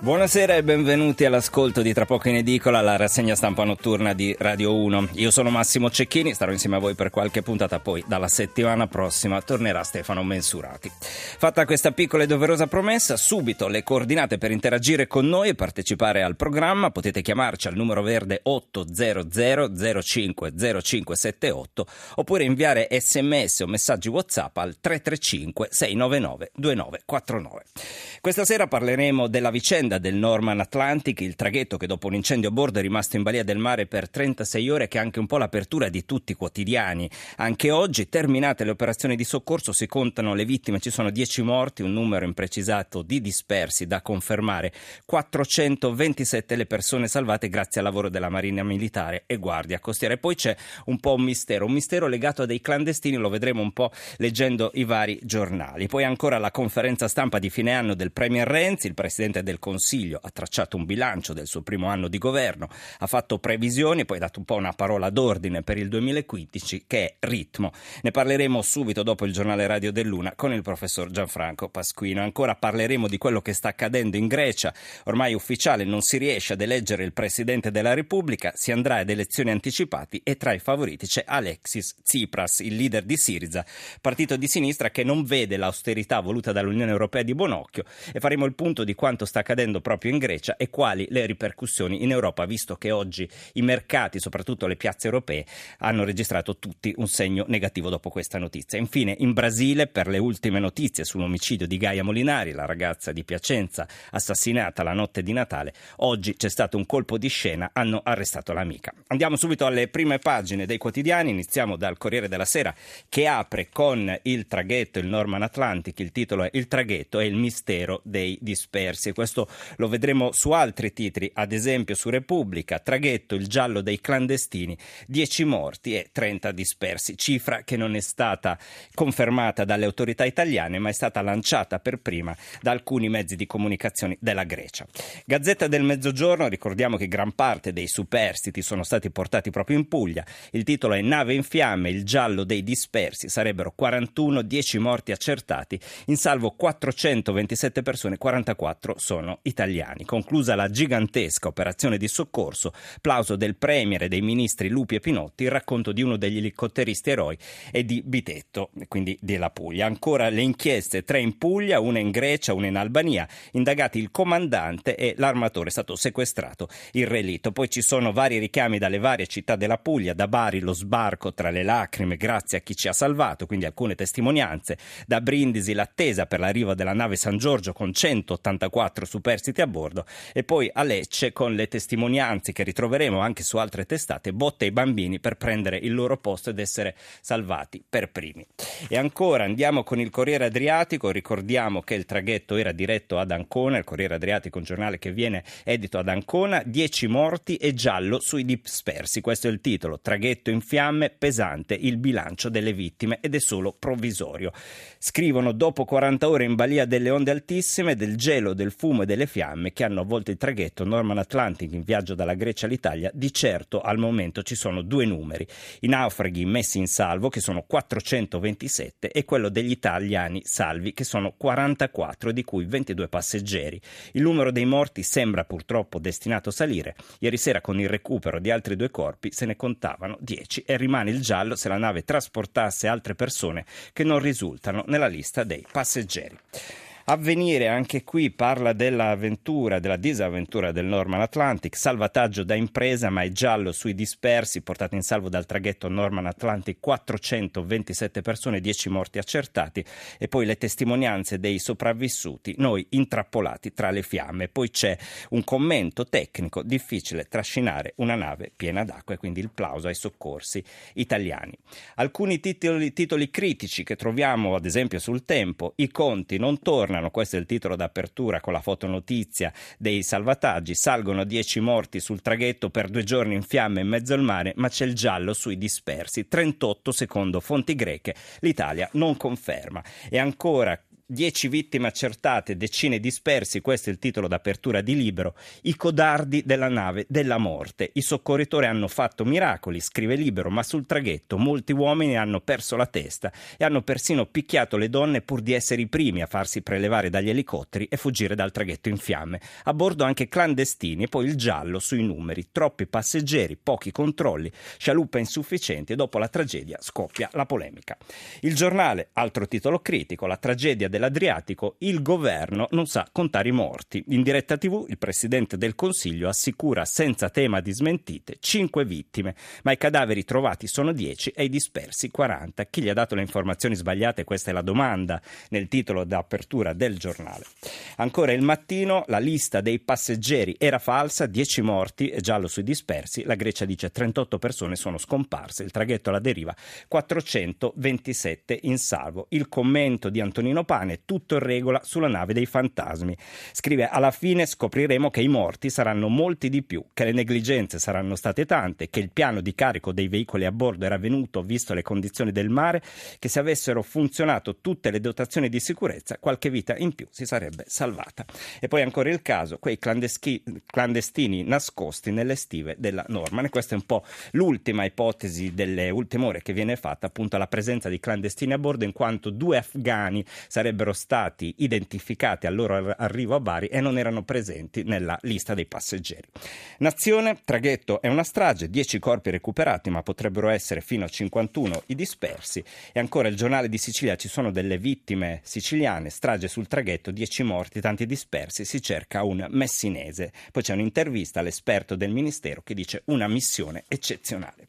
Buonasera e benvenuti all'ascolto di Tra poco in edicola, la rassegna stampa notturna di Radio 1. Io sono Massimo Cecchini, starò insieme a voi per qualche puntata, poi dalla settimana prossima tornerà Stefano Mensurati. Fatta questa piccola e doverosa promessa, subito le coordinate per interagire con noi e partecipare al programma. Potete chiamarci al numero verde 800 05 0578 oppure inviare sms o messaggi WhatsApp al 335 699 2949. Questa sera parleremo della vicenda del Norman Atlantic, il traghetto che dopo un incendio a bordo è rimasto in balia del mare per 36 ore, che è anche un po' l'apertura di tutti i quotidiani. Anche oggi, terminate le operazioni di soccorso, si contano le vittime, ci sono 10 morti, un numero imprecisato di dispersi da confermare, 427 le persone salvate grazie al lavoro della Marina Militare e Guardia Costiera. E poi c'è un po' un mistero, un mistero legato a dei clandestini, lo vedremo un po' leggendo i vari giornali. Poi ancora la conferenza stampa di fine anno del Premier Renzi, il Presidente del Consiglio Consiglio ha tracciato un bilancio del suo primo anno di governo, ha fatto previsioni, poi ha dato un po' una parola d'ordine per il 2015 che è ritmo. Ne parleremo subito dopo il giornale Radio dell'Una con il professor Gianfranco Pasquino. Ancora parleremo di quello che sta accadendo in Grecia. Ormai ufficiale non si riesce ad eleggere il Presidente della Repubblica, si andrà ad elezioni anticipate e tra i favoriti c'è Alexis Tsipras, il leader di Siriza, partito di sinistra che non vede l'austerità voluta dall'Unione Europea di buon occhio e faremo il punto di quanto sta accadendo proprio in Grecia e quali le ripercussioni in Europa, visto che oggi i mercati, soprattutto le piazze europee, hanno registrato tutti un segno negativo dopo questa notizia. Infine, in Brasile, per le ultime notizie sull'omicidio di Gaia Molinari, la ragazza di Piacenza assassinata la notte di Natale, oggi c'è stato un colpo di scena, hanno arrestato l'amica. Andiamo subito alle prime pagine dei quotidiani, iniziamo dal Corriere della Sera che apre con il traghetto, il Norman Atlantic, il titolo è Il traghetto e il mistero dei dispersi. Questo lo vedremo su altri titoli, ad esempio su Repubblica, traghetto il giallo dei clandestini, 10 morti e 30 dispersi, cifra che non è stata confermata dalle autorità italiane ma è stata lanciata per prima da alcuni mezzi di comunicazione della Grecia. Gazzetta del Mezzogiorno, ricordiamo che gran parte dei superstiti sono stati portati proprio in Puglia, il titolo è Nave in fiamme, il giallo dei dispersi, sarebbero 41, 10 morti accertati, in salvo 427 persone, 44 sono italiani. Conclusa la gigantesca operazione di soccorso, plauso del Premier e dei ministri Lupi e Pinotti, il racconto di uno degli elicotteristi eroi e di Bitetto, quindi della Puglia. Ancora le inchieste, tre in Puglia, una in Grecia, una in Albania, indagati il comandante e l'armatore, è stato sequestrato il relitto. Poi ci sono vari richiami dalle varie città della Puglia, da Bari lo sbarco tra le lacrime grazie a chi ci ha salvato, quindi alcune testimonianze, da Brindisi l'attesa per l'arrivo della nave San Giorgio con 184 super superstiti a bordo e poi a Lecce con le testimonianze che ritroveremo anche su altre testate, botte ai bambini per prendere il loro posto ed essere salvati per primi. E ancora andiamo con il Corriere Adriatico, ricordiamo che il traghetto era diretto ad Ancona, il Corriere Adriatico un giornale che viene edito ad Ancona, 10 morti e giallo sui dispersi, questo è il titolo, traghetto in fiamme, pesante il bilancio delle vittime ed è solo provvisorio. Scrivono dopo 40 ore in balia delle onde altissime, del gelo, del fumo e delle fiamme che hanno avvolto il traghetto Norman Atlantic in viaggio dalla Grecia all'Italia, di certo al momento ci sono due numeri. I naufraghi messi in salvo, che sono 427, e quello degli italiani salvi, che sono 44, di cui 22 passeggeri. Il numero dei morti sembra purtroppo destinato a salire. Ieri sera con il recupero di altri due corpi se ne contavano 10 e rimane il giallo se la nave trasportasse altre persone che non risultano nella lista dei passeggeri. Avvenire anche qui parla dell'avventura, della disavventura del Norman Atlantic, salvataggio da impresa ma è giallo sui dispersi, portati in salvo dal traghetto Norman Atlantic. 427 persone, 10 morti accertati. E poi le testimonianze dei sopravvissuti, noi intrappolati tra le fiamme. Poi c'è un commento tecnico, difficile trascinare una nave piena d'acqua e quindi il plauso ai soccorsi italiani. Alcuni titoli, titoli critici che troviamo ad esempio sul tempo, i conti non tornano tornano, questo è il titolo d'apertura con la fotonotizia dei salvataggi, salgono 10 morti sul traghetto per due giorni in fiamme in mezzo al mare, ma c'è il giallo sui dispersi, 38 secondo fonti greche, l'Italia non conferma. E ancora Dieci vittime accertate, decine dispersi, questo è il titolo d'apertura di Libero, i codardi della nave della morte. I soccorritori hanno fatto miracoli, scrive Libero, ma sul traghetto molti uomini hanno perso la testa e hanno persino picchiato le donne pur di essere i primi a farsi prelevare dagli elicotteri e fuggire dal traghetto in fiamme. A bordo anche clandestini e poi il giallo sui numeri, troppi passeggeri, pochi controlli, scialuppe insufficienti e dopo la tragedia scoppia la polemica. Il giornale, altro titolo critico, la tragedia del dell'Adriatico, il governo non sa contare i morti. In diretta TV il Presidente del Consiglio assicura senza tema di smentite 5 vittime, ma i cadaveri trovati sono 10 e i dispersi 40. Chi gli ha dato le informazioni sbagliate? Questa è la domanda nel titolo d'apertura del giornale. Ancora il mattino, la lista dei passeggeri era falsa, 10 morti giallo sui dispersi. La Grecia dice 38 persone sono scomparse, il traghetto alla deriva 427 in salvo. Il commento di Antonino Pani umane, tutto in regola sulla nave dei fantasmi. Scrive: Alla fine scopriremo che i morti saranno molti di più, che le negligenze saranno state tante, che il piano di carico dei veicoli a bordo era venuto visto le condizioni del mare, che se avessero funzionato tutte le dotazioni di sicurezza, qualche vita in più si sarebbe salvata. E poi ancora il caso, quei clandestini nascosti nelle stive della Norman. E questa è un po' l'ultima ipotesi delle ultime ore che viene fatta, appunto la presenza di clandestini a bordo, in quanto due afghani sarebbero sarebbero stati identificati al loro arrivo a Bari e non erano presenti nella lista dei passeggeri. Nazione, traghetto è una strage, 10 corpi recuperati, ma potrebbero essere fino a 51 i dispersi. E ancora il giornale di Sicilia ci sono delle vittime siciliane, strage sul traghetto, 10 morti, tanti dispersi, si cerca un messinese. Poi c'è un'intervista all'esperto del ministero che dice una missione eccezionale.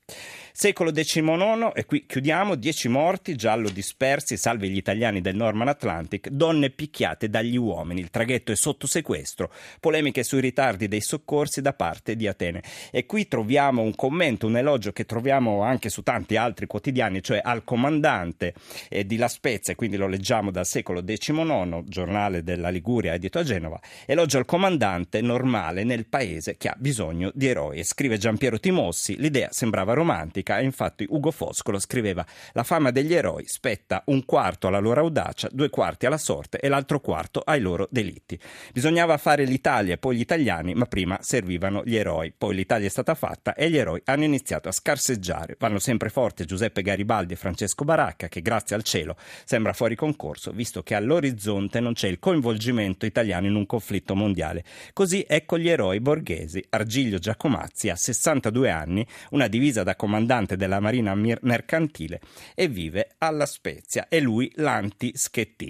Secolo XIX, e qui chiudiamo, 10 morti, giallo dispersi, salve gli italiani del Norman Atlantic Atlantic, donne picchiate dagli uomini, il traghetto è sotto sequestro, polemiche sui ritardi dei soccorsi da parte di Atene. E qui troviamo un commento, un elogio che troviamo anche su tanti altri quotidiani, cioè al comandante eh, di La Spezia, quindi lo leggiamo dal secolo XIX, giornale della Liguria edito a Genova, elogio al comandante normale nel paese che ha bisogno di eroi. E scrive Giampiero Timossi, l'idea sembrava romantica e infatti Ugo Foscolo scriveva la fama degli eroi spetta un quarto alla loro audacia, due quarti quarti alla sorte e l'altro quarto ai loro delitti. Bisognava fare l'Italia e poi gli italiani, ma prima servivano gli eroi. Poi l'Italia è stata fatta e gli eroi hanno iniziato a scarseggiare. Vanno sempre forti Giuseppe Garibaldi e Francesco Baracca, che grazie al cielo sembra fuori concorso, visto che all'orizzonte non c'è il coinvolgimento italiano in un conflitto mondiale. Così ecco gli eroi borghesi. Argiglio Giacomazzi ha 62 anni, una divisa da comandante della Marina mercantile e vive alla Spezia. E lui l'anti-schettino